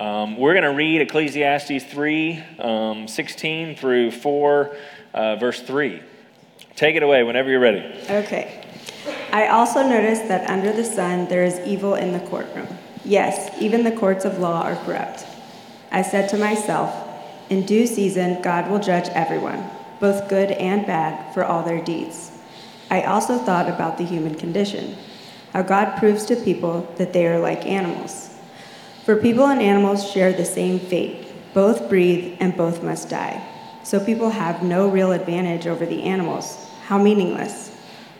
Um, we're going to read Ecclesiastes 3 um, 16 through 4, uh, verse 3. Take it away whenever you're ready. Okay. I also noticed that under the sun there is evil in the courtroom. Yes, even the courts of law are corrupt. I said to myself, In due season, God will judge everyone, both good and bad, for all their deeds. I also thought about the human condition, how God proves to people that they are like animals. For people and animals share the same fate both breathe and both must die. So people have no real advantage over the animals. How meaningless.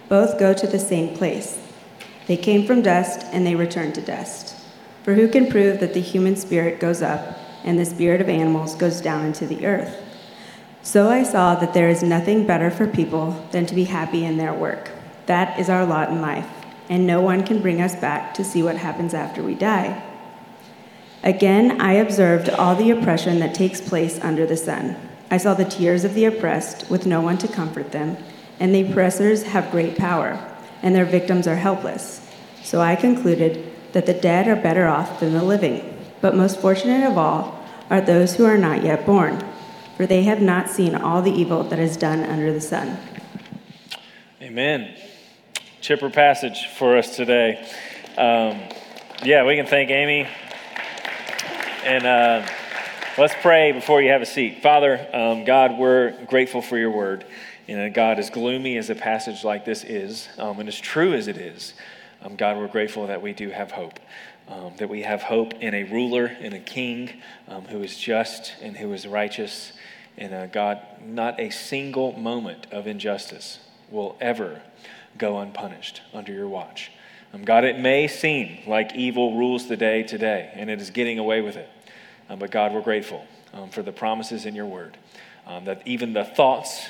Both go to the same place. They came from dust and they return to dust. For who can prove that the human spirit goes up and the spirit of animals goes down into the earth? So I saw that there is nothing better for people than to be happy in their work. That is our lot in life, and no one can bring us back to see what happens after we die. Again, I observed all the oppression that takes place under the sun. I saw the tears of the oppressed with no one to comfort them, and the oppressors have great power, and their victims are helpless. So I concluded that the dead are better off than the living, but most fortunate of all are those who are not yet born, for they have not seen all the evil that is done under the sun. Amen. Chipper passage for us today. Um, yeah, we can thank Amy. And. Uh, Let's pray before you have a seat. Father, um, God, we're grateful for your word. You know, God, as gloomy as a passage like this is, um, and as true as it is, um, God, we're grateful that we do have hope. Um, that we have hope in a ruler, in a king um, who is just and who is righteous. And uh, God, not a single moment of injustice will ever go unpunished under your watch. Um, God, it may seem like evil rules the day today, and it is getting away with it. Um, but God, we're grateful um, for the promises in your word, um, that even the thoughts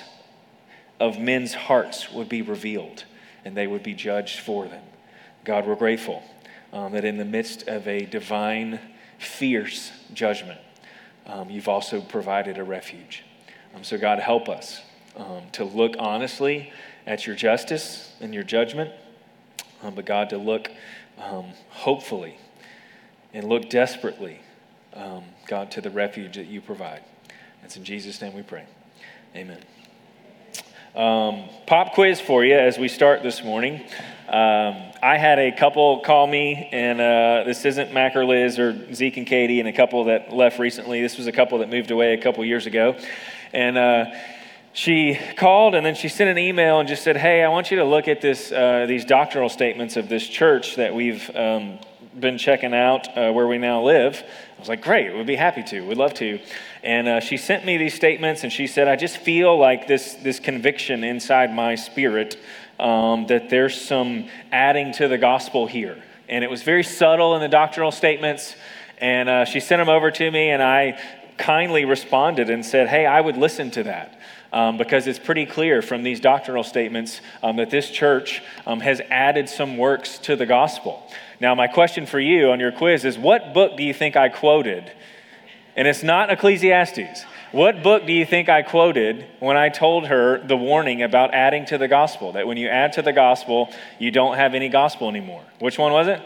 of men's hearts would be revealed and they would be judged for them. God, we're grateful um, that in the midst of a divine, fierce judgment, um, you've also provided a refuge. So, God, help us to look honestly at your justice and your judgment, but God, to look hopefully and look desperately um, God, to the refuge that you provide. It's in Jesus' name we pray. Amen. Um, pop quiz for you as we start this morning. Um, I had a couple call me, and uh, this isn't Mac or Liz or Zeke and Katie, and a couple that left recently. This was a couple that moved away a couple years ago. And uh, she called and then she sent an email and just said, Hey, I want you to look at this, uh, these doctrinal statements of this church that we've um, been checking out uh, where we now live. I was like, great, we'd be happy to, we'd love to. And uh, she sent me these statements, and she said, I just feel like this, this conviction inside my spirit um, that there's some adding to the gospel here. And it was very subtle in the doctrinal statements. And uh, she sent them over to me, and I kindly responded and said, Hey, I would listen to that. Um, because it's pretty clear from these doctrinal statements um, that this church um, has added some works to the gospel. Now, my question for you on your quiz is what book do you think I quoted? And it's not Ecclesiastes. What book do you think I quoted when I told her the warning about adding to the gospel? That when you add to the gospel, you don't have any gospel anymore. Which one was it?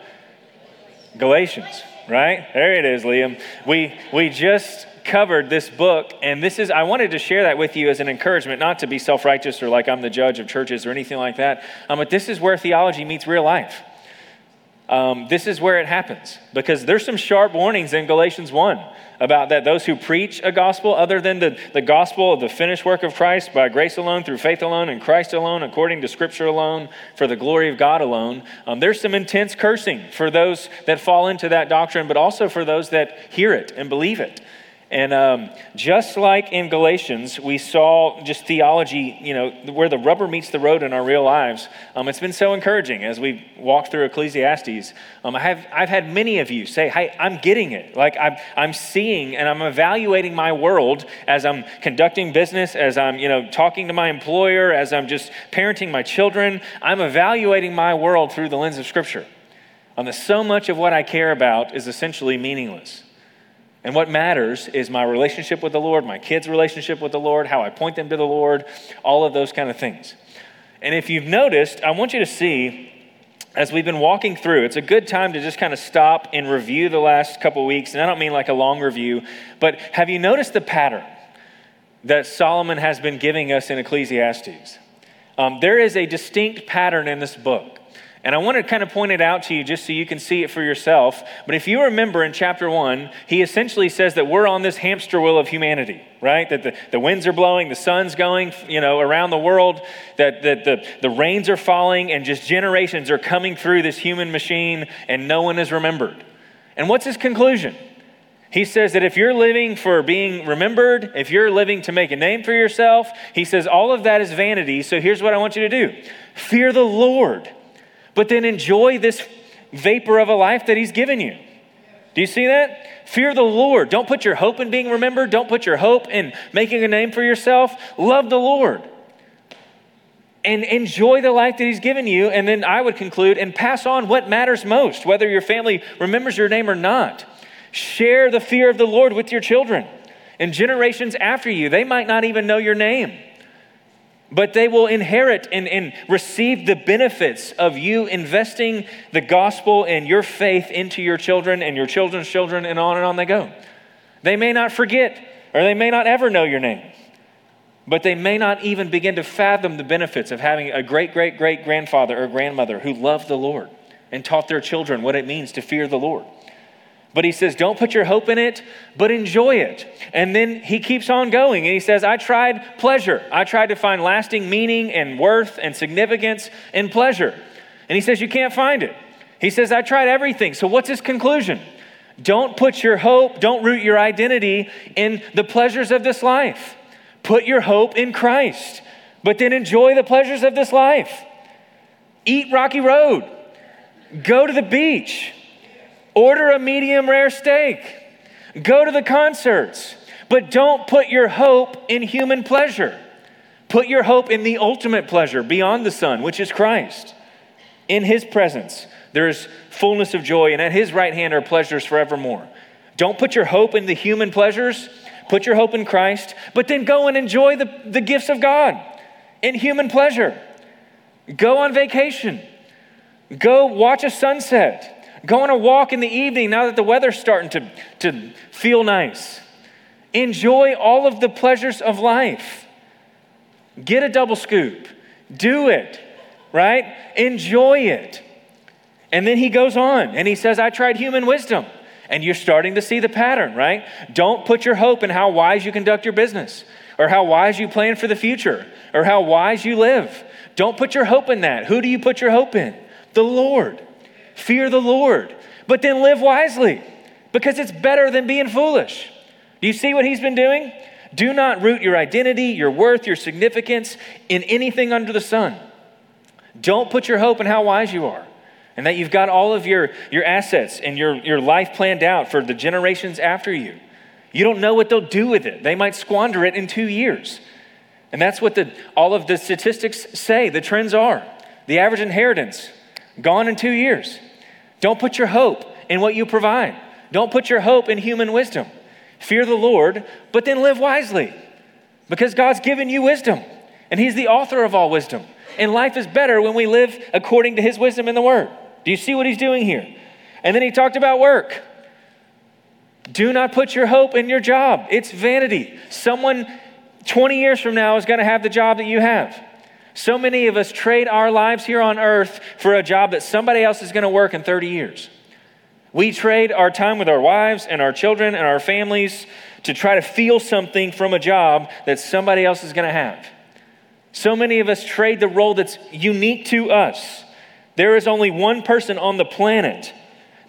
Galatians, right? There it is, Liam. We, we just covered this book, and this is, I wanted to share that with you as an encouragement, not to be self righteous or like I'm the judge of churches or anything like that, um, but this is where theology meets real life um, this is where it happens because there's some sharp warnings in Galatians 1 about that those who preach a gospel other than the, the gospel of the finished work of Christ by grace alone, through faith alone, in Christ alone, according to Scripture alone, for the glory of God alone. Um, there's some intense cursing for those that fall into that doctrine, but also for those that hear it and believe it. And um, just like in Galatians, we saw just theology, you know, where the rubber meets the road in our real lives. Um, it's been so encouraging as we walk through Ecclesiastes. Um, I have, I've had many of you say, hey, I'm getting it. Like I'm, I'm seeing and I'm evaluating my world as I'm conducting business, as I'm, you know, talking to my employer, as I'm just parenting my children. I'm evaluating my world through the lens of Scripture. Um, so much of what I care about is essentially meaningless. And what matters is my relationship with the Lord, my kids' relationship with the Lord, how I point them to the Lord, all of those kind of things. And if you've noticed, I want you to see as we've been walking through, it's a good time to just kind of stop and review the last couple weeks. And I don't mean like a long review, but have you noticed the pattern that Solomon has been giving us in Ecclesiastes? Um, there is a distinct pattern in this book. And I want to kind of point it out to you just so you can see it for yourself. But if you remember in chapter one, he essentially says that we're on this hamster wheel of humanity, right? That the, the winds are blowing, the sun's going, you know, around the world, that, that the, the rains are falling, and just generations are coming through this human machine, and no one is remembered. And what's his conclusion? He says that if you're living for being remembered, if you're living to make a name for yourself, he says all of that is vanity. So here's what I want you to do fear the Lord but then enjoy this vapor of a life that He's given you. Do you see that? Fear the Lord. Don't put your hope in being remembered. Don't put your hope in making a name for yourself. Love the Lord. And enjoy the life that He's given you. And then I would conclude and pass on what matters most, whether your family remembers your name or not. Share the fear of the Lord with your children and generations after you. They might not even know your name but they will inherit and, and receive the benefits of you investing the gospel and your faith into your children and your children's children, and on and on they go. They may not forget, or they may not ever know your name, but they may not even begin to fathom the benefits of having a great, great, great grandfather or grandmother who loved the Lord and taught their children what it means to fear the Lord. But he says, don't put your hope in it, but enjoy it. And then he keeps on going and he says, I tried pleasure. I tried to find lasting meaning and worth and significance in pleasure. And he says, You can't find it. He says, I tried everything. So what's his conclusion? Don't put your hope, don't root your identity in the pleasures of this life. Put your hope in Christ, but then enjoy the pleasures of this life. Eat Rocky Road, go to the beach Order a medium rare steak. Go to the concerts. But don't put your hope in human pleasure. Put your hope in the ultimate pleasure beyond the sun, which is Christ. In his presence, there is fullness of joy, and at his right hand are pleasures forevermore. Don't put your hope in the human pleasures, put your hope in Christ, but then go and enjoy the, the gifts of God in human pleasure. Go on vacation. Go watch a sunset. Go on a walk in the evening now that the weather's starting to, to feel nice. Enjoy all of the pleasures of life. Get a double scoop. Do it, right? Enjoy it. And then he goes on and he says, I tried human wisdom. And you're starting to see the pattern, right? Don't put your hope in how wise you conduct your business or how wise you plan for the future or how wise you live. Don't put your hope in that. Who do you put your hope in? The Lord. Fear the Lord, but then live wisely because it's better than being foolish. Do you see what he's been doing? Do not root your identity, your worth, your significance in anything under the sun. Don't put your hope in how wise you are and that you've got all of your, your assets and your, your life planned out for the generations after you. You don't know what they'll do with it. They might squander it in two years. And that's what the, all of the statistics say. The trends are. The average inheritance, gone in two years. Don't put your hope in what you provide. Don't put your hope in human wisdom. Fear the Lord, but then live wisely because God's given you wisdom and He's the author of all wisdom. And life is better when we live according to His wisdom in the Word. Do you see what He's doing here? And then He talked about work. Do not put your hope in your job, it's vanity. Someone 20 years from now is going to have the job that you have. So many of us trade our lives here on earth for a job that somebody else is going to work in 30 years. We trade our time with our wives and our children and our families to try to feel something from a job that somebody else is going to have. So many of us trade the role that's unique to us. There is only one person on the planet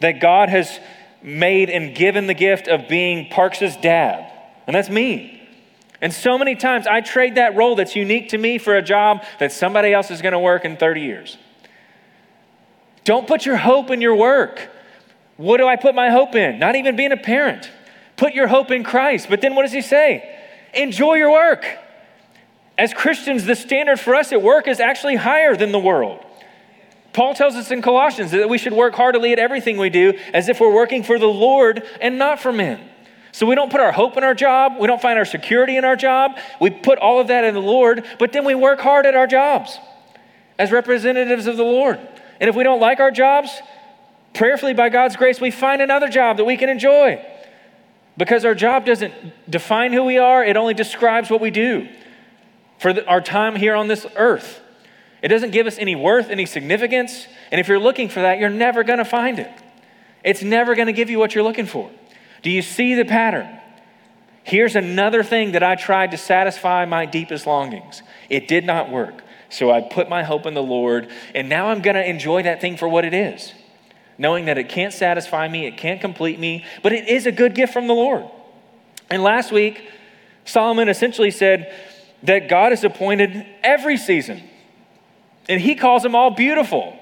that God has made and given the gift of being Parks' dad, and that's me. And so many times I trade that role that's unique to me for a job that somebody else is going to work in 30 years. Don't put your hope in your work. What do I put my hope in? Not even being a parent. Put your hope in Christ. But then what does he say? Enjoy your work. As Christians, the standard for us at work is actually higher than the world. Paul tells us in Colossians that we should work heartily at everything we do as if we're working for the Lord and not for men. So we don't put our hope in our job. We don't find our security in our job. We put all of that in the Lord, but then we work hard at our jobs as representatives of the Lord. And if we don't like our jobs, prayerfully by God's grace, we find another job that we can enjoy. Because our job doesn't define who we are, it only describes what we do for the, our time here on this earth. It doesn't give us any worth, any significance. And if you're looking for that, you're never going to find it. It's never going to give you what you're looking for. Do you see the pattern? Here's another thing that I tried to satisfy my deepest longings. It did not work. So I put my hope in the Lord, and now I'm going to enjoy that thing for what it is, knowing that it can't satisfy me, it can't complete me, but it is a good gift from the Lord. And last week, Solomon essentially said that God has appointed every season, and he calls them all beautiful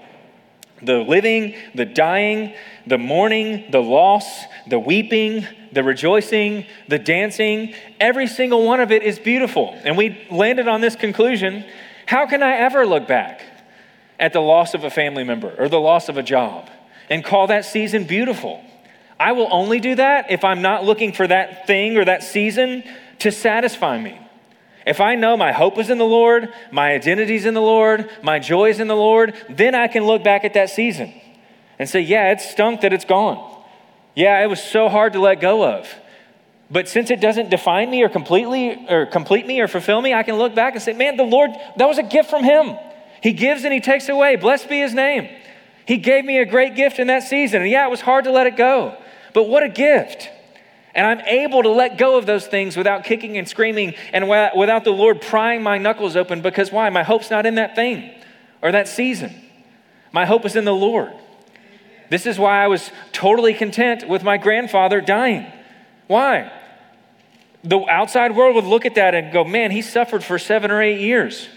the living, the dying, the mourning, the loss, the weeping, the rejoicing, the dancing, every single one of it is beautiful. And we landed on this conclusion how can I ever look back at the loss of a family member or the loss of a job and call that season beautiful? I will only do that if I'm not looking for that thing or that season to satisfy me. If I know my hope is in the Lord, my identity is in the Lord, my joy is in the Lord, then I can look back at that season and say, yeah, it stunk that it's gone. Yeah, it was so hard to let go of. But since it doesn't define me or completely or complete me or fulfill me, I can look back and say, man, the Lord, that was a gift from Him. He gives and He takes away. Blessed be His name. He gave me a great gift in that season. And yeah, it was hard to let it go. But what a gift. And I'm able to let go of those things without kicking and screaming and without the Lord prying my knuckles open because why? My hope's not in that thing or that season. My hope is in the Lord. This is why I was totally content with my grandfather dying. Why? the outside world would look at that and go, man, he suffered for seven or eight years.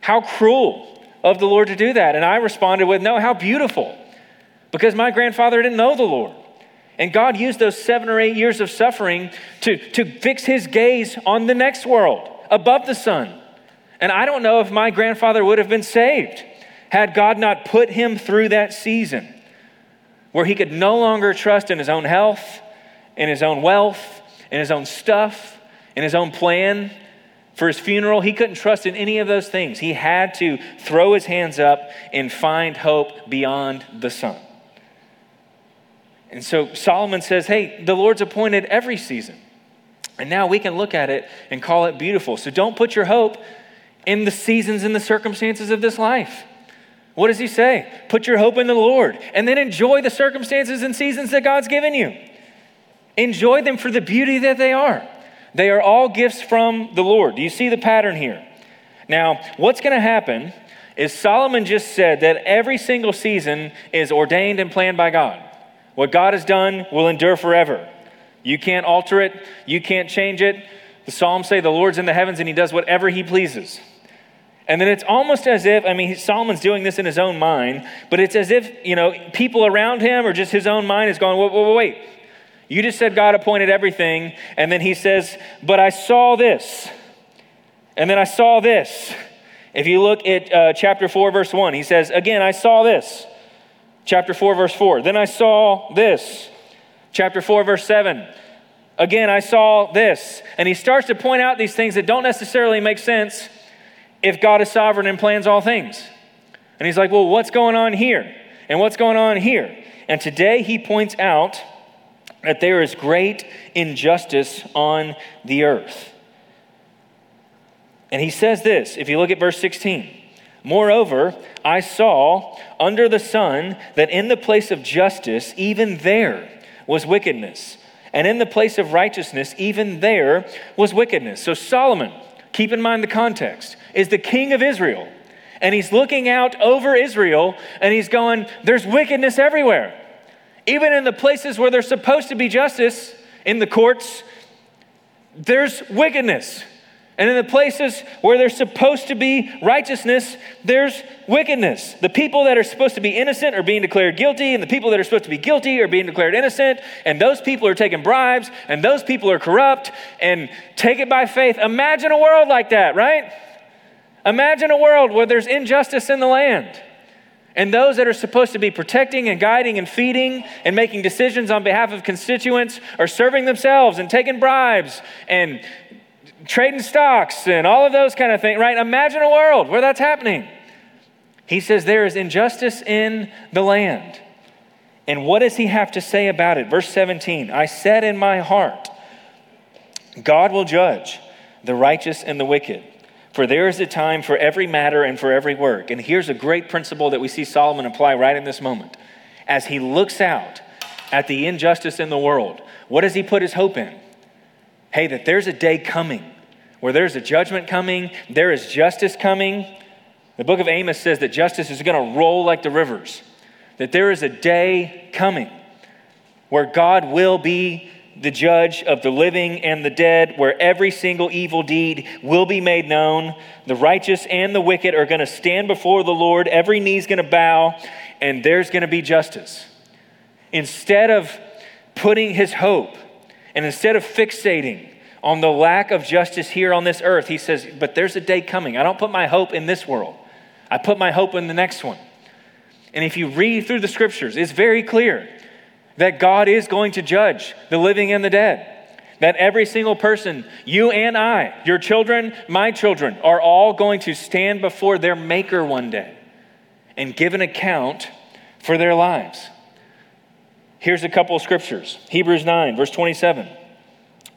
How cruel of the Lord to do that. And I responded with, no, how beautiful. Because my grandfather didn't know the Lord. And God used those seven or eight years of suffering to, to fix his gaze on the next world, above the sun. And I don't know if my grandfather would have been saved had God not put him through that season where he could no longer trust in his own health, in his own wealth, in his own stuff, in his own plan for his funeral. He couldn't trust in any of those things. He had to throw his hands up and find hope beyond the sun. And so Solomon says, hey, the Lord's appointed every season. And now we can look at it and call it beautiful. So don't put your hope in the seasons and the circumstances of this life. What does he say? Put your hope in the Lord and then enjoy the circumstances and seasons that God's given you. Enjoy them for the beauty that they are. They are all gifts from the Lord. Do you see the pattern here? Now, what's going to happen is Solomon just said that every single season is ordained and planned by God. What God has done will endure forever. You can't alter it, you can't change it. The Psalms say the Lord's in the heavens and he does whatever he pleases. And then it's almost as if, I mean, Solomon's doing this in his own mind, but it's as if, you know, people around him or just his own mind is going, wait, wait, wait. You just said God appointed everything, and then he says, But I saw this, and then I saw this. If you look at uh, chapter 4, verse 1, he says, Again, I saw this. Chapter 4, verse 4. Then I saw this. Chapter 4, verse 7. Again, I saw this. And he starts to point out these things that don't necessarily make sense if God is sovereign and plans all things. And he's like, Well, what's going on here? And what's going on here? And today he points out that there is great injustice on the earth. And he says this, if you look at verse 16. Moreover, I saw under the sun that in the place of justice, even there was wickedness. And in the place of righteousness, even there was wickedness. So Solomon, keep in mind the context, is the king of Israel. And he's looking out over Israel and he's going, There's wickedness everywhere. Even in the places where there's supposed to be justice, in the courts, there's wickedness. And in the places where there's supposed to be righteousness, there's wickedness. The people that are supposed to be innocent are being declared guilty, and the people that are supposed to be guilty are being declared innocent, and those people are taking bribes, and those people are corrupt, and take it by faith. Imagine a world like that, right? Imagine a world where there's injustice in the land. And those that are supposed to be protecting and guiding and feeding and making decisions on behalf of constituents are serving themselves and taking bribes and trading stocks and all of those kind of things, right? Imagine a world where that's happening. He says there is injustice in the land. And what does he have to say about it? Verse 17 I said in my heart, God will judge the righteous and the wicked. For there is a time for every matter and for every work. And here's a great principle that we see Solomon apply right in this moment. As he looks out at the injustice in the world, what does he put his hope in? Hey, that there's a day coming where there's a judgment coming, there is justice coming. The book of Amos says that justice is going to roll like the rivers, that there is a day coming where God will be the judge of the living and the dead, where every single evil deed will be made known. The righteous and the wicked are going to stand before the Lord. Every knee's going to bow, and there's going to be justice. Instead of putting his hope and instead of fixating on the lack of justice here on this earth, he says, But there's a day coming. I don't put my hope in this world, I put my hope in the next one. And if you read through the scriptures, it's very clear that God is going to judge the living and the dead. That every single person, you and I, your children, my children, are all going to stand before their Maker one day and give an account for their lives. Here's a couple of scriptures Hebrews 9, verse 27.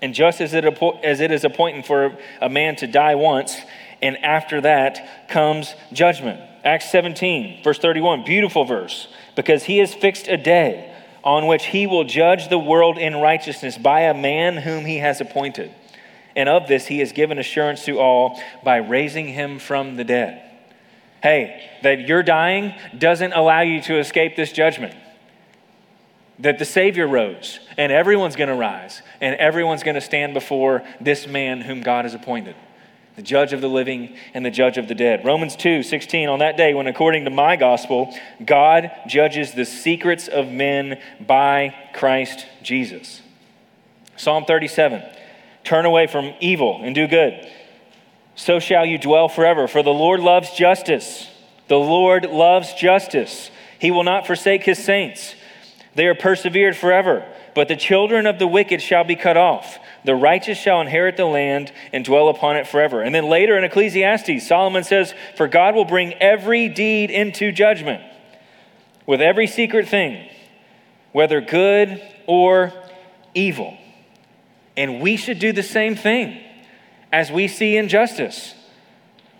And just as it, as it is appointed for a man to die once, and after that comes judgment. Acts 17, verse 31, beautiful verse, because he has fixed a day on which he will judge the world in righteousness by a man whom he has appointed. And of this he has given assurance to all by raising him from the dead. Hey, that you're dying doesn't allow you to escape this judgment. That the Savior rose, and everyone's going to rise, and everyone's going to stand before this man whom God has appointed the judge of the living and the judge of the dead. Romans 2 16, on that day when, according to my gospel, God judges the secrets of men by Christ Jesus. Psalm 37 Turn away from evil and do good. So shall you dwell forever, for the Lord loves justice. The Lord loves justice. He will not forsake his saints. They are persevered forever, but the children of the wicked shall be cut off. The righteous shall inherit the land and dwell upon it forever. And then later in Ecclesiastes, Solomon says, For God will bring every deed into judgment with every secret thing, whether good or evil. And we should do the same thing as we see injustice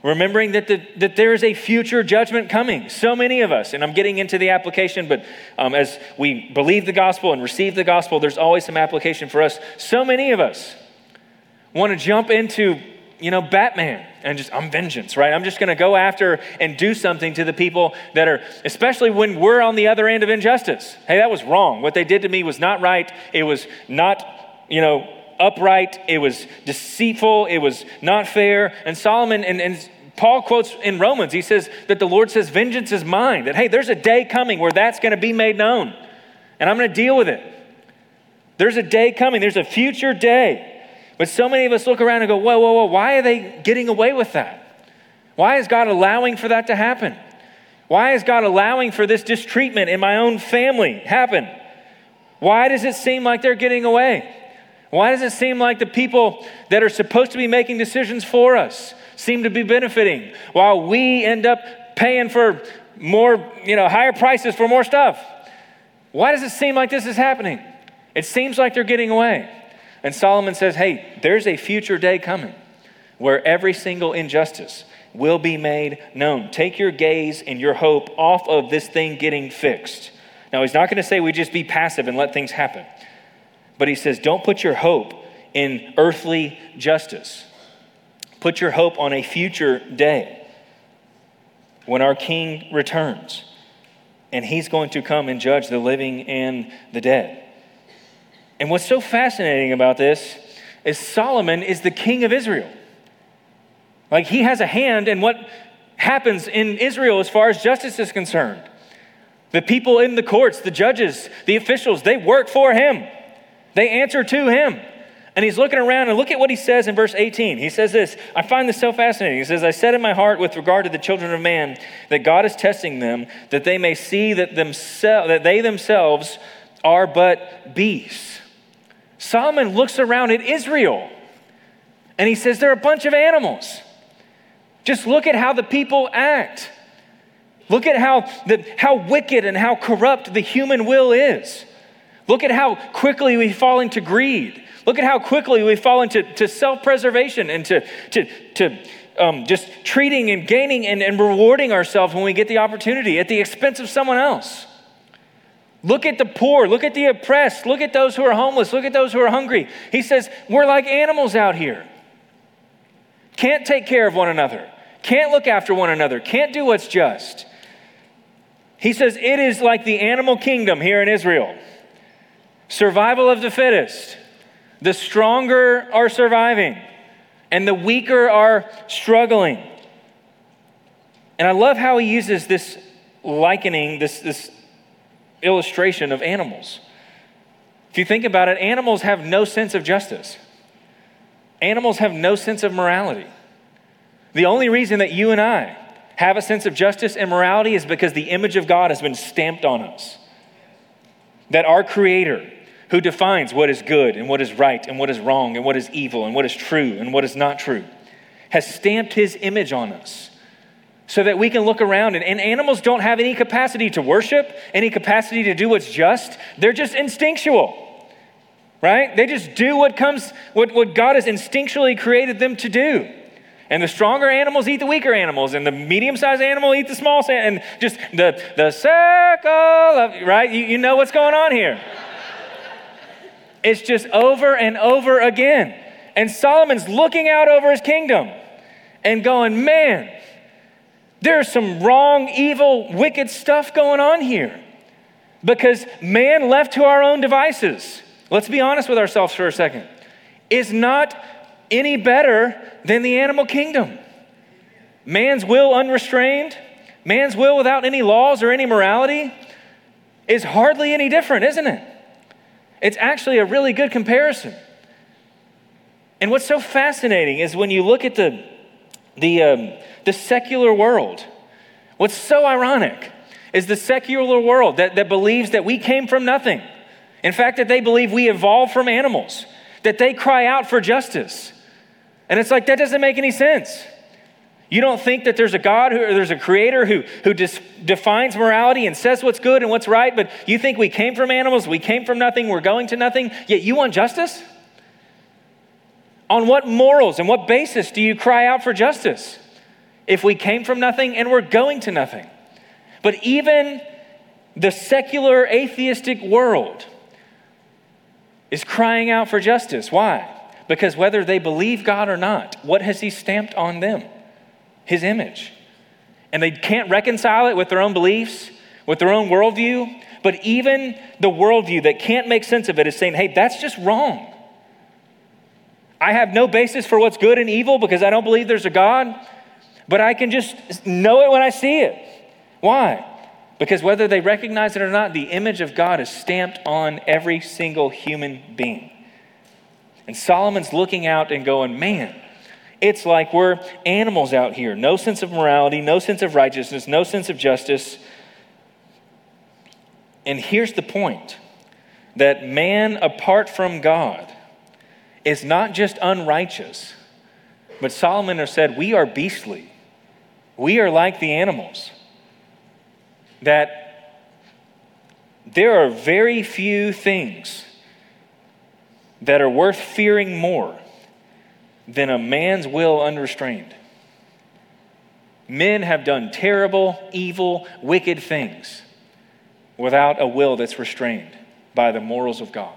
remembering that, the, that there is a future judgment coming. So many of us, and I'm getting into the application, but um, as we believe the gospel and receive the gospel, there's always some application for us. So many of us want to jump into, you know, Batman and just, I'm vengeance, right? I'm just going to go after and do something to the people that are, especially when we're on the other end of injustice. Hey, that was wrong. What they did to me was not right. It was not, you know, upright, it was deceitful, it was not fair. And Solomon and, and Paul quotes in Romans, he says that the Lord says, Vengeance is mine. That, hey, there's a day coming where that's going to be made known, and I'm going to deal with it. There's a day coming, there's a future day. But so many of us look around and go, Whoa, whoa, whoa, why are they getting away with that? Why is God allowing for that to happen? Why is God allowing for this distreatment in my own family happen? Why does it seem like they're getting away? Why does it seem like the people that are supposed to be making decisions for us seem to be benefiting while we end up paying for more, you know, higher prices for more stuff? Why does it seem like this is happening? It seems like they're getting away. And Solomon says, hey, there's a future day coming where every single injustice will be made known. Take your gaze and your hope off of this thing getting fixed. Now, he's not going to say we just be passive and let things happen. But he says, don't put your hope in earthly justice. Put your hope on a future day when our King returns and he's going to come and judge the living and the dead. And what's so fascinating about this is Solomon is the king of Israel. Like he has a hand in what happens in Israel as far as justice is concerned. The people in the courts, the judges, the officials, they work for him. They answer to him. And he's looking around and look at what he says in verse 18. He says this I find this so fascinating. He says, I said in my heart with regard to the children of man that God is testing them, that they may see that, themselves, that they themselves are but beasts. Solomon looks around at Israel and he says, They're a bunch of animals. Just look at how the people act. Look at how, the, how wicked and how corrupt the human will is. Look at how quickly we fall into greed. Look at how quickly we fall into to self-preservation and to, to, to um, just treating and gaining and, and rewarding ourselves when we get the opportunity at the expense of someone else. Look at the poor, look at the oppressed, look at those who are homeless, look at those who are hungry. He says, We're like animals out here. Can't take care of one another, can't look after one another, can't do what's just. He says, It is like the animal kingdom here in Israel survival of the fittest. The stronger are surviving, and the weaker are struggling. And I love how he uses this likening, this, this illustration of animals. If you think about it, animals have no sense of justice, animals have no sense of morality. The only reason that you and I have a sense of justice and morality is because the image of God has been stamped on us. That our Creator, who defines what is good and what is right and what is wrong and what is evil and what is true and what is not true, has stamped His image on us so that we can look around. And, and, animals don't have any capacity to worship, any capacity to do what's just. They're just instinctual, right? They just do what comes, what, what God has instinctually created them to do. And the stronger animals eat the weaker animals, and the medium sized animal eat the small, and just the, the circle of, right? You, you know what's going on here. It's just over and over again. And Solomon's looking out over his kingdom and going, man, there's some wrong, evil, wicked stuff going on here because man left to our own devices, let's be honest with ourselves for a second, is not any better than the animal kingdom. Man's will unrestrained, man's will without any laws or any morality is hardly any different, isn't it? It's actually a really good comparison. And what's so fascinating is when you look at the, the, um, the secular world. What's so ironic is the secular world that, that believes that we came from nothing. In fact, that they believe we evolved from animals, that they cry out for justice. And it's like, that doesn't make any sense. You don't think that there's a God who, or there's a creator who, who dis, defines morality and says what's good and what's right, but you think we came from animals, we came from nothing, we're going to nothing, yet you want justice? On what morals and what basis do you cry out for justice? if we came from nothing and we're going to nothing. But even the secular atheistic world is crying out for justice. Why? Because whether they believe God or not, what has He stamped on them? His image. And they can't reconcile it with their own beliefs, with their own worldview. But even the worldview that can't make sense of it is saying, hey, that's just wrong. I have no basis for what's good and evil because I don't believe there's a God but I can just know it when I see it. Why? Because whether they recognize it or not, the image of God is stamped on every single human being. And Solomon's looking out and going, man, it's like we're animals out here. No sense of morality, no sense of righteousness, no sense of justice. And here's the point that man apart from God is not just unrighteous, but Solomon has said, we are beastly. We are like the animals, that there are very few things that are worth fearing more than a man's will unrestrained. Men have done terrible, evil, wicked things without a will that's restrained by the morals of God.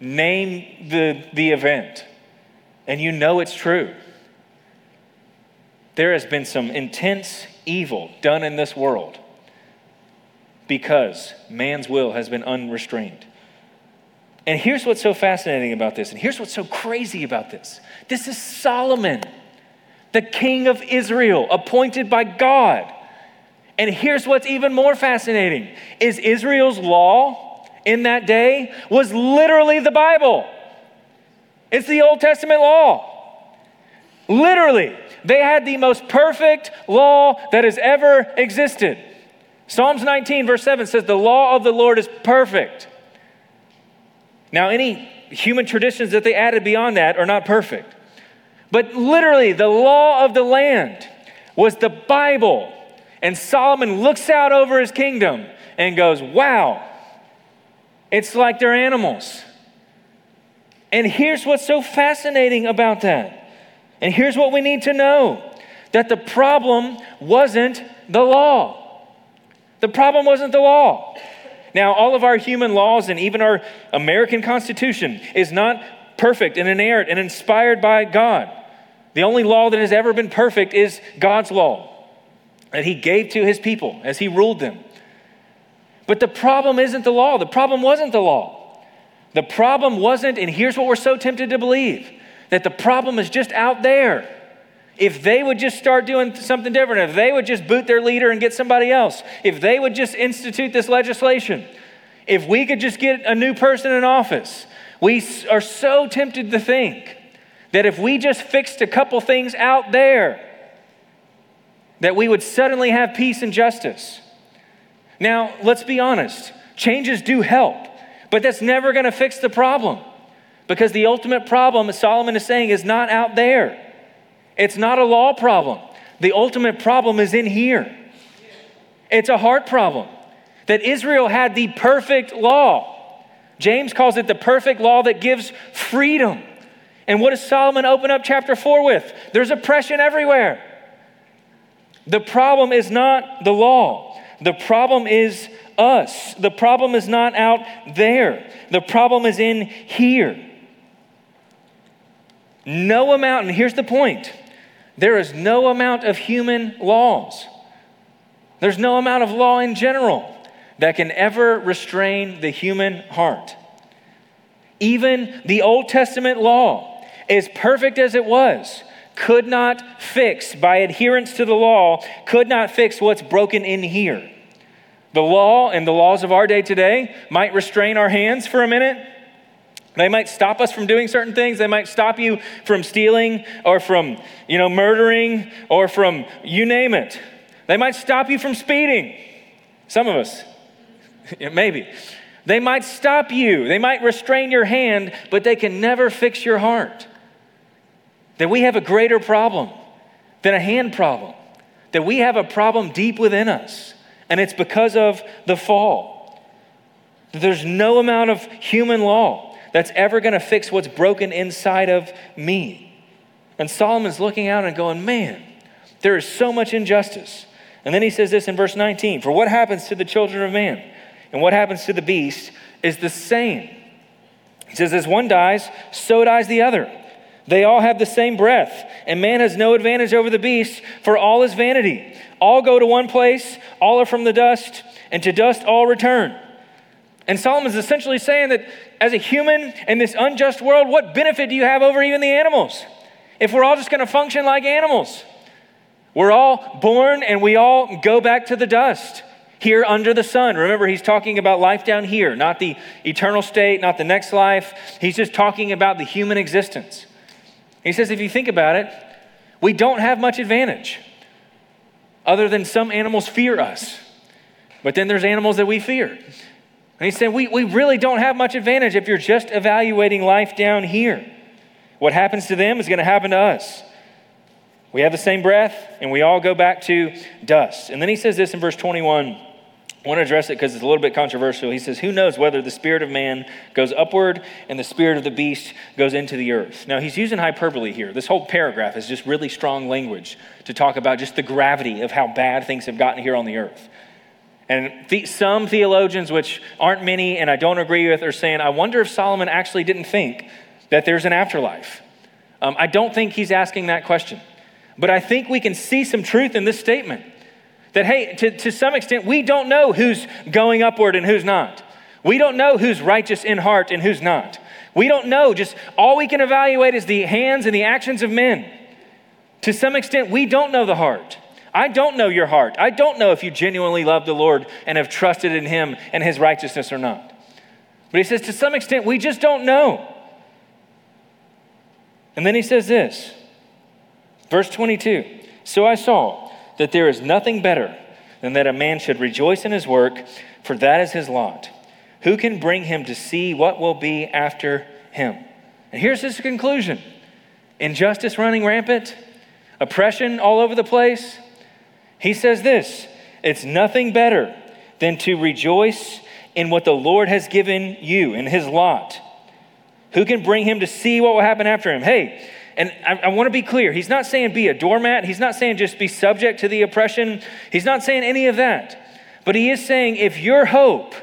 Name the, the event, and you know it's true there has been some intense evil done in this world because man's will has been unrestrained. And here's what's so fascinating about this, and here's what's so crazy about this this is Solomon, the king of Israel, appointed by God. And here's what's even more fascinating is Israel's law in that day was literally the Bible. It's the Old Testament law. Literally. They had the most perfect law that has ever existed. Psalms 19, verse 7 says, The law of the Lord is perfect. Now, any human traditions that they added beyond that are not perfect. But literally, the law of the land was the Bible And Solomon looks out over his kingdom and goes, Wow, it's like they're animals. And here's what's so fascinating about that. And here's what we need to know that the problem wasn't the law. The problem wasn't the law. Now, all of our human laws and even our American Constitution is not perfect and inerrant and inspired by God. The only law that has ever been perfect is God's law that He gave to His people as He ruled them. But the problem isn't the law. The problem wasn't the law. The problem wasn't, and here's what we're so tempted to believe that the problem is just out there. If they would just start doing something different, if they would just boot their leader and get somebody else, if they would just institute this legislation, if we could just get a new person in office, we are so tempted to think that if we just fixed a couple things out there, that we would suddenly have peace and justice. Now, let's be honest changes do help, but that's never going to fix the problem because the ultimate problem, as Solomon is saying, is not out there. It's not a law problem. The ultimate problem is in here. It's a heart problem. That Israel had the perfect law. James calls it the perfect law that gives freedom. And what does Solomon open up chapter 4 with? There's oppression everywhere. The problem is not the law, the problem is us. The problem is not out there, the problem is in here. No amount, and here's the point there is no amount of human laws, there's no amount of law in general that can ever restrain the human heart. Even the Old Testament law, as perfect as it was, could not fix, by adherence to the law, could not fix what's broken in here. The law and the laws of our day today might restrain our hands for a minute. They might stop us from doing certain things. They might stop you from stealing or from, you know, murdering or from you name it. They might stop you from speeding. Some of us, maybe. They might stop you. They might restrain your hand, but they can never fix your heart that we have a greater problem than a hand problem, that we have a problem deep within us, and it's because of the fall. There's no amount of human law that's ever going to fix what's broken inside of me. And Solomon's looking out and going, man, there is so much injustice. And then he says this in verse 19 For what happens to the children of man and what happens to the beast is the same. He says, As one dies, so dies the other. They all have the same breath, and man has no advantage over the beast, for all is vanity. All go to one place, all are from the dust, and to dust all return. And Solomon is essentially saying that as a human in this unjust world, what benefit do you have over even the animals? If we're all just going to function like animals, we're all born and we all go back to the dust here under the sun. Remember, he's talking about life down here, not the eternal state, not the next life. He's just talking about the human existence. He says, if you think about it, we don't have much advantage other than some animals fear us. But then there's animals that we fear. And he said, we, we really don't have much advantage if you're just evaluating life down here. What happens to them is going to happen to us. We have the same breath, and we all go back to dust. And then he says this in verse 21. I want to address it because it's a little bit controversial. He says, Who knows whether the spirit of man goes upward and the spirit of the beast goes into the earth? Now, he's using hyperbole here. This whole paragraph is just really strong language to talk about just the gravity of how bad things have gotten here on the earth. And the, some theologians, which aren't many and I don't agree with, are saying, I wonder if Solomon actually didn't think that there's an afterlife. Um, I don't think he's asking that question. But I think we can see some truth in this statement. That, hey, to, to some extent, we don't know who's going upward and who's not. We don't know who's righteous in heart and who's not. We don't know. Just all we can evaluate is the hands and the actions of men. To some extent, we don't know the heart. I don't know your heart. I don't know if you genuinely love the Lord and have trusted in Him and His righteousness or not. But he says, to some extent, we just don't know. And then he says this, verse 22 So I saw that there is nothing better than that a man should rejoice in his work, for that is his lot. Who can bring him to see what will be after him? And here's his conclusion injustice running rampant, oppression all over the place. He says this it's nothing better than to rejoice in what the Lord has given you, in his lot. Who can bring him to see what will happen after him? Hey, and I, I want to be clear. He's not saying be a doormat. He's not saying just be subject to the oppression. He's not saying any of that. But he is saying if your hope,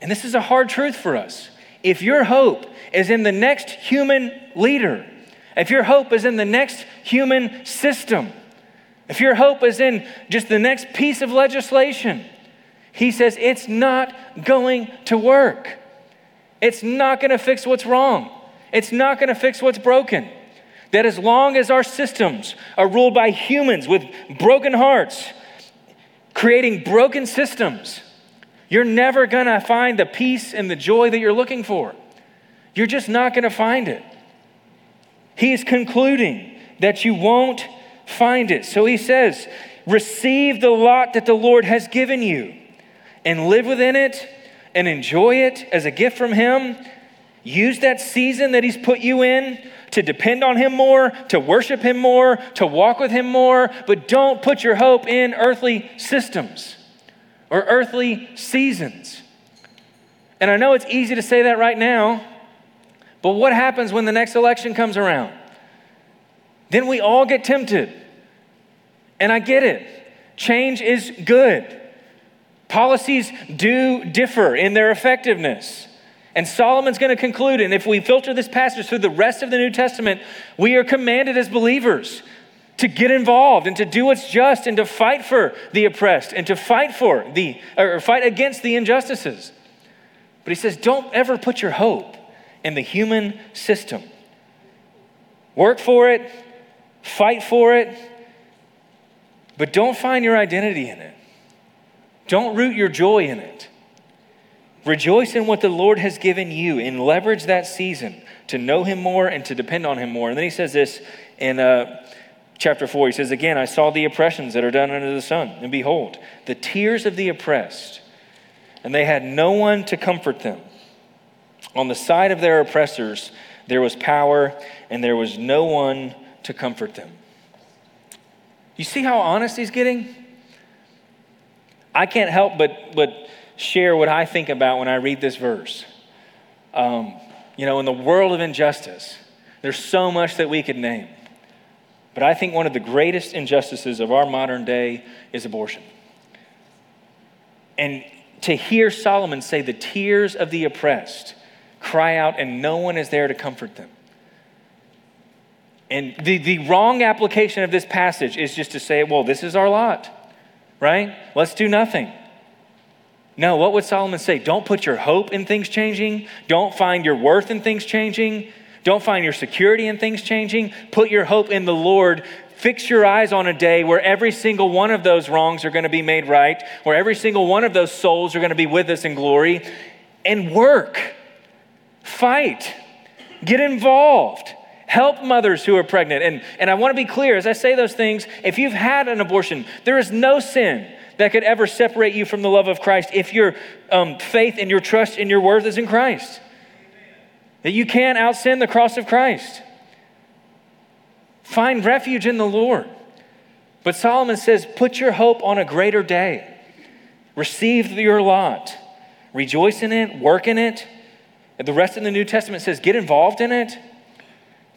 and this is a hard truth for us, if your hope is in the next human leader, if your hope is in the next human system, if your hope is in just the next piece of legislation, he says it's not going to work. It's not going to fix what's wrong. It's not going to fix what's broken. That as long as our systems are ruled by humans with broken hearts, creating broken systems, you're never going to find the peace and the joy that you're looking for. You're just not going to find it. He is concluding that you won't find it. So he says, Receive the lot that the Lord has given you and live within it and enjoy it as a gift from Him. Use that season that He's put you in to depend on Him more, to worship Him more, to walk with Him more, but don't put your hope in earthly systems or earthly seasons. And I know it's easy to say that right now, but what happens when the next election comes around? Then we all get tempted. And I get it. Change is good. Policies do differ in their effectiveness. And Solomon's going to conclude, and if we filter this passage through the rest of the New Testament, we are commanded as believers to get involved and to do what's just and to fight for the oppressed and to fight for the or fight against the injustices. But he says, don't ever put your hope in the human system. Work for it, fight for it, but don't find your identity in it. Don't root your joy in it. Rejoice in what the Lord has given you and leverage that season to know Him more and to depend on Him more. And then He says this in uh, chapter 4. He says, Again, I saw the oppressions that are done under the sun, and behold, the tears of the oppressed, and they had no one to comfort them. On the side of their oppressors, there was power, and there was no one to comfort them. You see how honest he's getting? I can't help but, but share what I think about when I read this verse. Um, you know, in the world of injustice, there's so much that we could name. But I think one of the greatest injustices of our modern day is abortion. And to hear Solomon say, the tears of the oppressed cry out, and no one is there to comfort them. And the, the wrong application of this passage is just to say, well, this is our lot right? Let's do nothing. No, what would Solomon say? Don't put your hope in things changing. Don't find your worth in things changing. Don't find your security in things changing. Put your hope in the Lord. Fix your eyes on a day where every single one of those wrongs are going to be made right, where every single one of those souls are going to be with us in glory, and work. Fight. Get involved. Help mothers who are pregnant. And, and I want to be clear as I say those things if you've had an abortion, there is no sin that could ever separate you from the love of Christ if your um, faith and your trust and your worth is in Christ. That you can't out sin the cross of Christ. Find refuge in the Lord. But Solomon says, put your hope on a greater day. Receive your lot. Rejoice in it, work in it. And the rest of the New Testament says, get involved in it.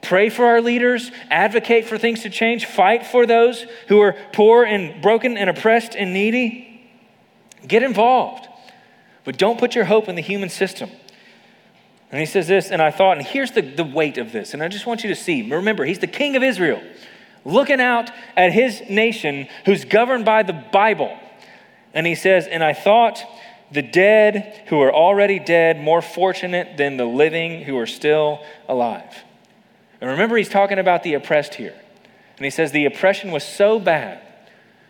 Pray for our leaders, advocate for things to change, fight for those who are poor and broken and oppressed and needy. Get involved. But don't put your hope in the human system. And he says this, and I thought, and here's the, the weight of this, and I just want you to see. Remember, he's the king of Israel, looking out at his nation who's governed by the Bible. And he says, and I thought, the dead who are already dead more fortunate than the living who are still alive. And remember, he's talking about the oppressed here. And he says the oppression was so bad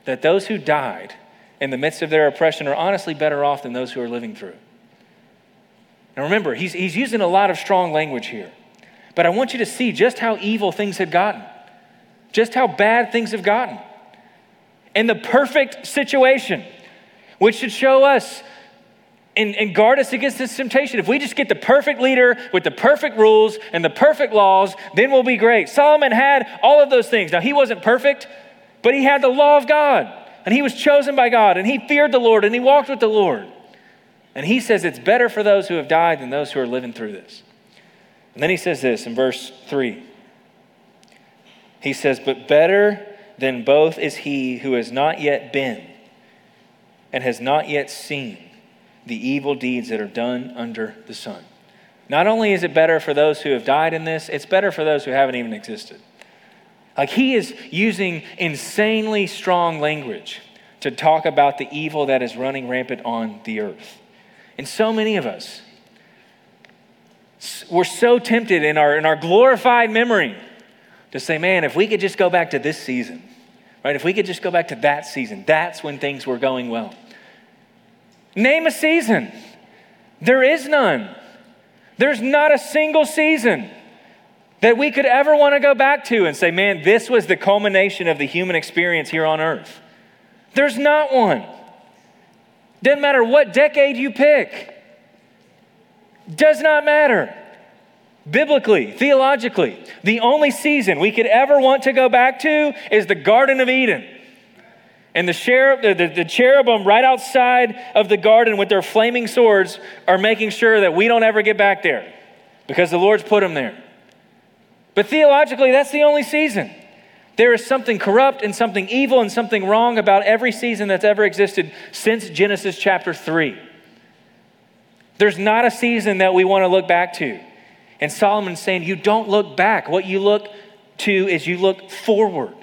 that those who died in the midst of their oppression are honestly better off than those who are living through. Now remember, he's, he's using a lot of strong language here. But I want you to see just how evil things had gotten, just how bad things have gotten. And the perfect situation, which should show us and, and guard us against this temptation. If we just get the perfect leader with the perfect rules and the perfect laws, then we'll be great. Solomon had all of those things. Now, he wasn't perfect, but he had the law of God. and he was chosen by God, and he feared the Lord, and he walked with the Lord. And he says it's better for those who have died than those who are living through this. And then he says this in verse 3. He says, But better than both is he who has not yet been and has not yet seen the evil deeds that are done under the sun. Not only is it better for those who have died in this, it's better for those who haven't even existed. Like he is using insanely strong language to talk about the evil that is running rampant on the earth. And so many of us, we're so tempted in our, in our glorified memory to say, man, if we could just go back to this season, right? If we could just go back to that season, that's when things were going well. Name a season. There is none. There's not a single season that we could ever want to go back to and say, man, this was the culmination of the human experience here on earth. There's not one. Doesn't matter what decade you pick, does not matter. Biblically, theologically, the only season we could ever want to go back to is the Garden of Eden. And the, cherub, the, the, cherubim right outside of the garden with their flaming swords are making sure that we don't ever get back there because the Lord's put them there. But theologically, that's the only season. There is something corrupt and something evil and something wrong about every season that's ever existed since Genesis chapter 3. There's not a season that we want to look back to. And Solomon's saying, You don't look back. What you look to is you look forward.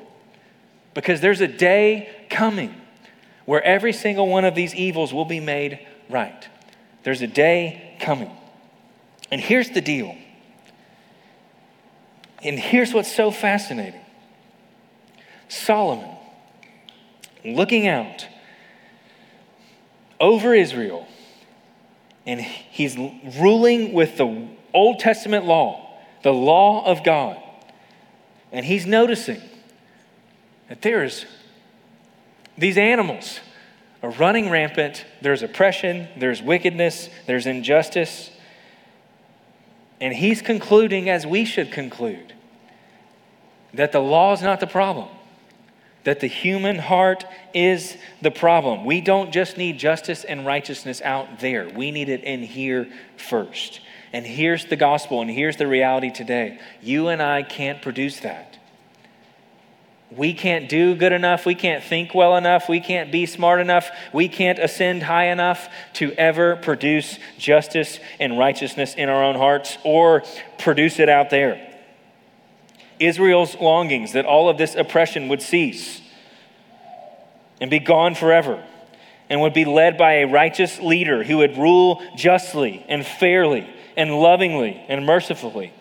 Because there's a day coming where every single one of these evils will be made right. There's a day coming. And here's the deal. And here's what's so fascinating Solomon, looking out over Israel, and he's ruling with the Old Testament law, the law of God, and he's noticing that there's these animals are running rampant. There's oppression, there's wickedness, there's injustice. And he's concluding, as we should conclude, that the law is not the problem, that the human heart is the problem. We don't just need justice and righteousness out there, we need it in here first. And here's the gospel, and here's the reality today. You and I can't produce that. We can't do good enough. We can't think well enough. We can't be smart enough. We can't ascend high enough to ever produce justice and righteousness in our own hearts or produce it out there. Israel's longings that all of this oppression would cease and be gone forever and would be led by a righteous leader who would rule justly and fairly and lovingly and mercifully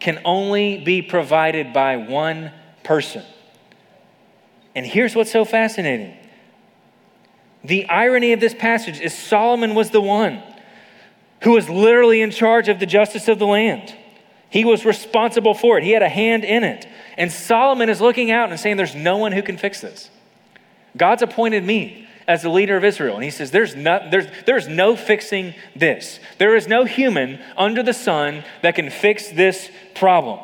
can only be provided by one person. And here's what's so fascinating the irony of this passage is Solomon was the one who was literally in charge of the justice of the land. He was responsible for it, he had a hand in it. And Solomon is looking out and saying, There's no one who can fix this. God's appointed me as the leader of Israel. And he says, there's no, there's, there's no fixing this. There is no human under the sun that can fix this problem.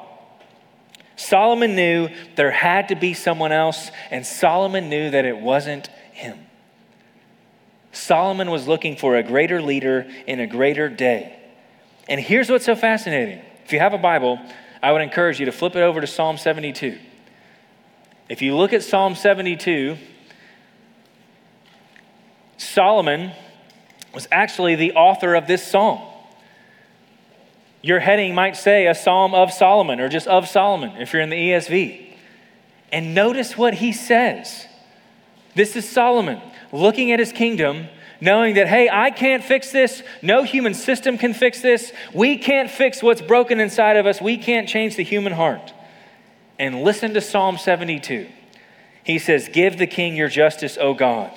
Solomon knew there had to be someone else, and Solomon knew that it wasn't him. Solomon was looking for a greater leader in a greater day. And here's what's so fascinating if you have a Bible, I would encourage you to flip it over to Psalm 72. If you look at Psalm 72, Solomon was actually the author of this psalm. Your heading might say a psalm of Solomon or just of Solomon if you're in the ESV. And notice what he says. This is Solomon looking at his kingdom knowing that, hey, I can't fix this. No human system can fix this. We can't fix what's broken inside of us. We can't change the human heart. And listen to Psalm 72. He says, Give the king your justice, O God,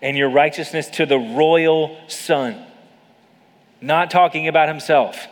and your righteousness to the royal son. Not talking about himself.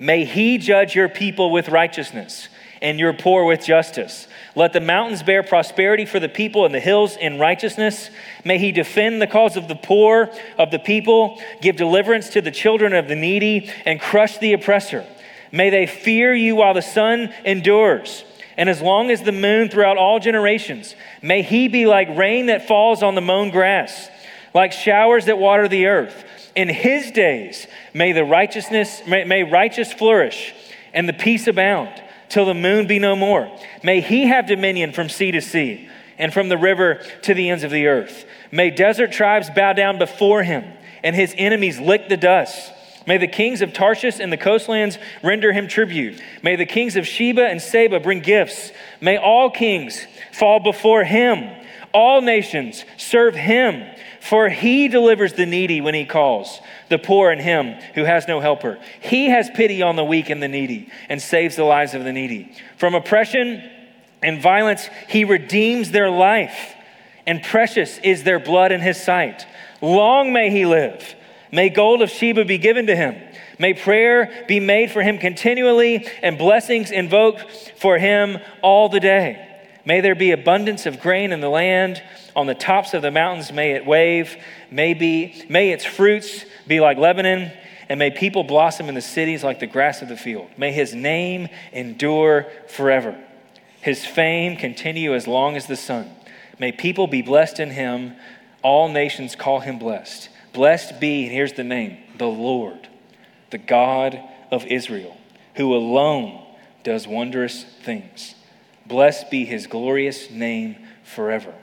May he judge your people with righteousness and your poor with justice. Let the mountains bear prosperity for the people and the hills in righteousness. May he defend the cause of the poor of the people, give deliverance to the children of the needy, and crush the oppressor. May they fear you while the sun endures, and as long as the moon throughout all generations. May he be like rain that falls on the mown grass, like showers that water the earth. In his days may the righteousness may, may righteous flourish and the peace abound till the moon be no more. May he have dominion from sea to sea and from the river to the ends of the earth. May desert tribes bow down before him and his enemies lick the dust. May the kings of Tarshish and the coastlands render him tribute. May the kings of Sheba and Seba bring gifts. May all kings fall before him. All nations serve him, for he delivers the needy when he calls, the poor and him who has no helper. He has pity on the weak and the needy and saves the lives of the needy. From oppression and violence, he redeems their life, and precious is their blood in his sight. Long may he live. May gold of Sheba be given to him. May prayer be made for him continually and blessings invoked for him all the day. May there be abundance of grain in the land. On the tops of the mountains may it wave. May, be, may its fruits be like Lebanon, and may people blossom in the cities like the grass of the field. May his name endure forever. His fame continue as long as the sun. May people be blessed in him. All nations call him blessed. Blessed be, and here's the name, the Lord, the God of Israel, who alone does wondrous things. Blessed be his glorious name forever.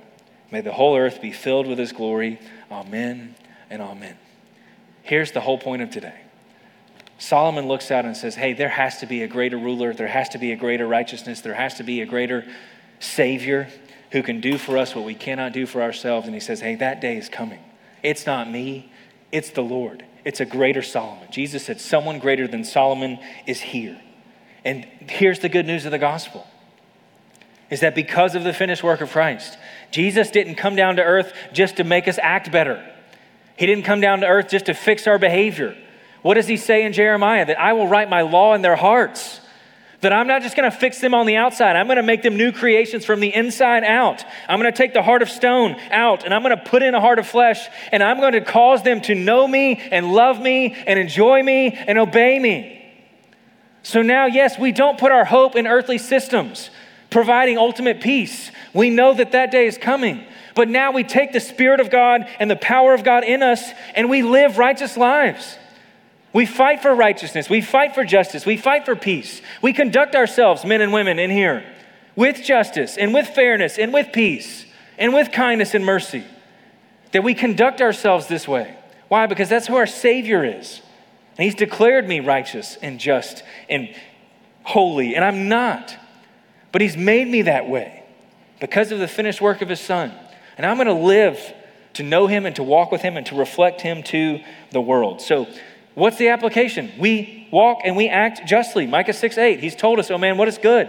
May the whole earth be filled with his glory. Amen and amen. Here's the whole point of today. Solomon looks out and says, Hey, there has to be a greater ruler. There has to be a greater righteousness. There has to be a greater Savior who can do for us what we cannot do for ourselves. And he says, Hey, that day is coming. It's not me, it's the Lord. It's a greater Solomon. Jesus said, Someone greater than Solomon is here. And here's the good news of the gospel is that because of the finished work of Christ, Jesus didn't come down to earth just to make us act better. He didn't come down to earth just to fix our behavior. What does he say in Jeremiah? That I will write my law in their hearts. That I'm not just going to fix them on the outside. I'm going to make them new creations from the inside out. I'm going to take the heart of stone out and I'm going to put in a heart of flesh and I'm going to cause them to know me and love me and enjoy me and obey me. So now, yes, we don't put our hope in earthly systems providing ultimate peace. We know that that day is coming. But now we take the Spirit of God and the power of God in us and we live righteous lives. We fight for righteousness. We fight for justice. We fight for peace. We conduct ourselves, men and women in here, with justice and with fairness and with peace and with kindness and mercy. That we conduct ourselves this way. Why? Because that's who our Savior is. And He's declared me righteous and just and holy, and I'm not. But He's made me that way because of the finished work of His Son. And I'm going to live to know Him and to walk with Him and to reflect Him to the world. So, What's the application? We walk and we act justly. Micah 6 8, he's told us, oh man, what is good?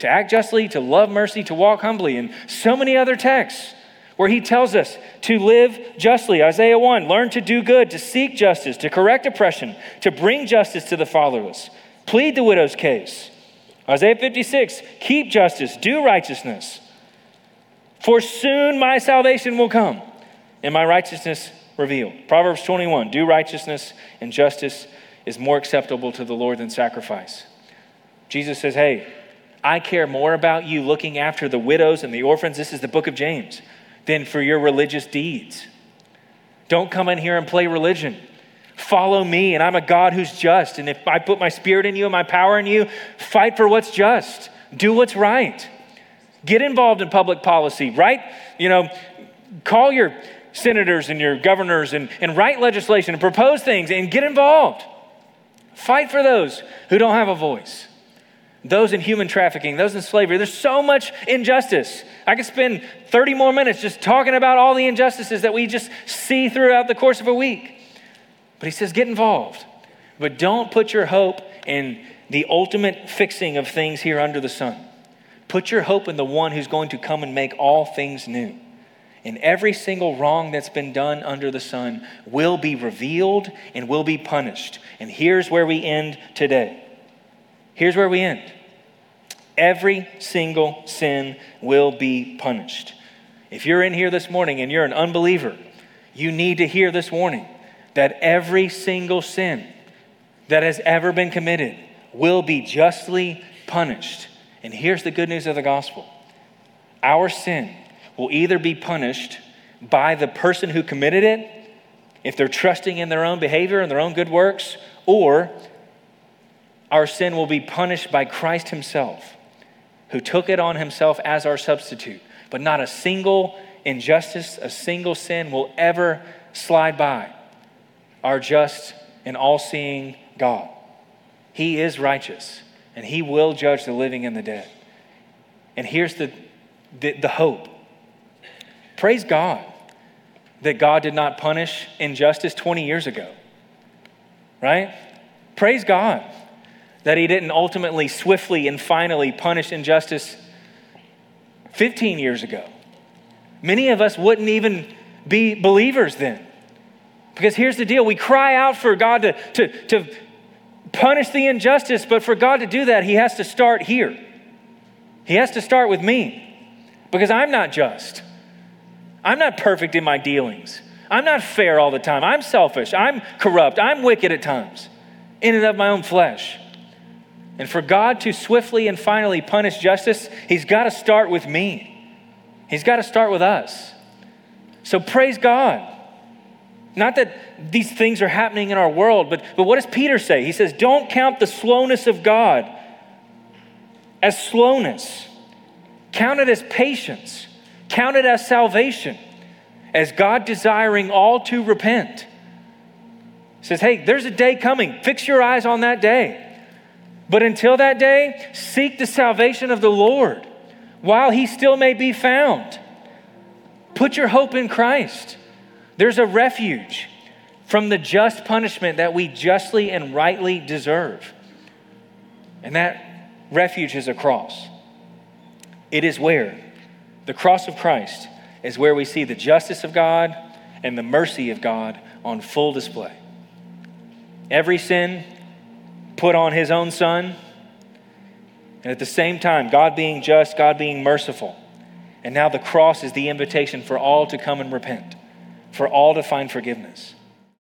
To act justly, to love mercy, to walk humbly, and so many other texts where he tells us to live justly. Isaiah 1, learn to do good, to seek justice, to correct oppression, to bring justice to the fatherless, plead the widow's case. Isaiah 56, keep justice, do righteousness. For soon my salvation will come, and my righteousness revealed. Proverbs 21 do righteousness and justice is more acceptable to the Lord than sacrifice. Jesus says, Hey, I care more about you looking after the widows and the orphans. This is the book of James, than for your religious deeds. Don't come in here and play religion. Follow me, and I'm a God who's just. And if I put my spirit in you and my power in you, fight for what's just. Do what's right. Get involved in public policy, right? You know, call your senators and your governors and, and write legislation and propose things and get involved. Fight for those who don't have a voice. Those in human trafficking, those in slavery. There's so much injustice. I could spend 30 more minutes just talking about all the injustices that we just see throughout the course of a week. But he says, get involved. But don't put your hope in the ultimate fixing of things here under the sun. Put your hope in the one who's going to come and make all things new and every single wrong that's been done under the sun will be revealed and will be punished. And here's where we end today. Here's where we end. Every single sin will be punished. If you're in here this morning and you're an unbeliever, you need to hear this warning that every single sin that has ever been committed will be justly punished. And here's the good news of the gospel. Our sin will either be punished by the person who committed it, if they're trusting in their own behavior and their own good works, or our sin will be punished by Christ Himself, who took it on Himself as our substitute. But not a single injustice, a single sin will ever slide by our just and all seeing God. He is righteous, and He will judge the living and the dead. And here's the, the, the hope praise God that God did not punish injustice 20 years ago, right? Praise God that He didn't ultimately, swiftly, and finally punish injustice 15 years ago. Many of us wouldn't even be believers then. Because here's the deal we cry out for God to, to, to punish the injustice, but for God to do that, He has to start here. He has to start with me because I'm not just. I'm not perfect in my dealings. I'm not fair all the time. I'm selfish. I'm corrupt. I'm wicked at times in and of my own flesh. And for God to swiftly and finally punish justice, He's got to start with me. He's got to start with us. So praise God. Not that these things are happening in our world, but, but what does Peter say? He says, Don't count the slowness of God as slowness, count it as patience, count it as salvation, as God desiring all to repent. He says, Hey, there's a day coming. Fix your eyes on that day. But until that day, seek the salvation of the Lord while he still may be found. Put your hope in Christ. There's a refuge from the just punishment that we justly and rightly deserve. And that refuge is a cross. It is where the cross of Christ is where we see the justice of God and the mercy of God on full display. Every sin put on his own son, and at the same time, God being just, God being merciful. And now the cross is the invitation for all to come and repent for all to find forgiveness.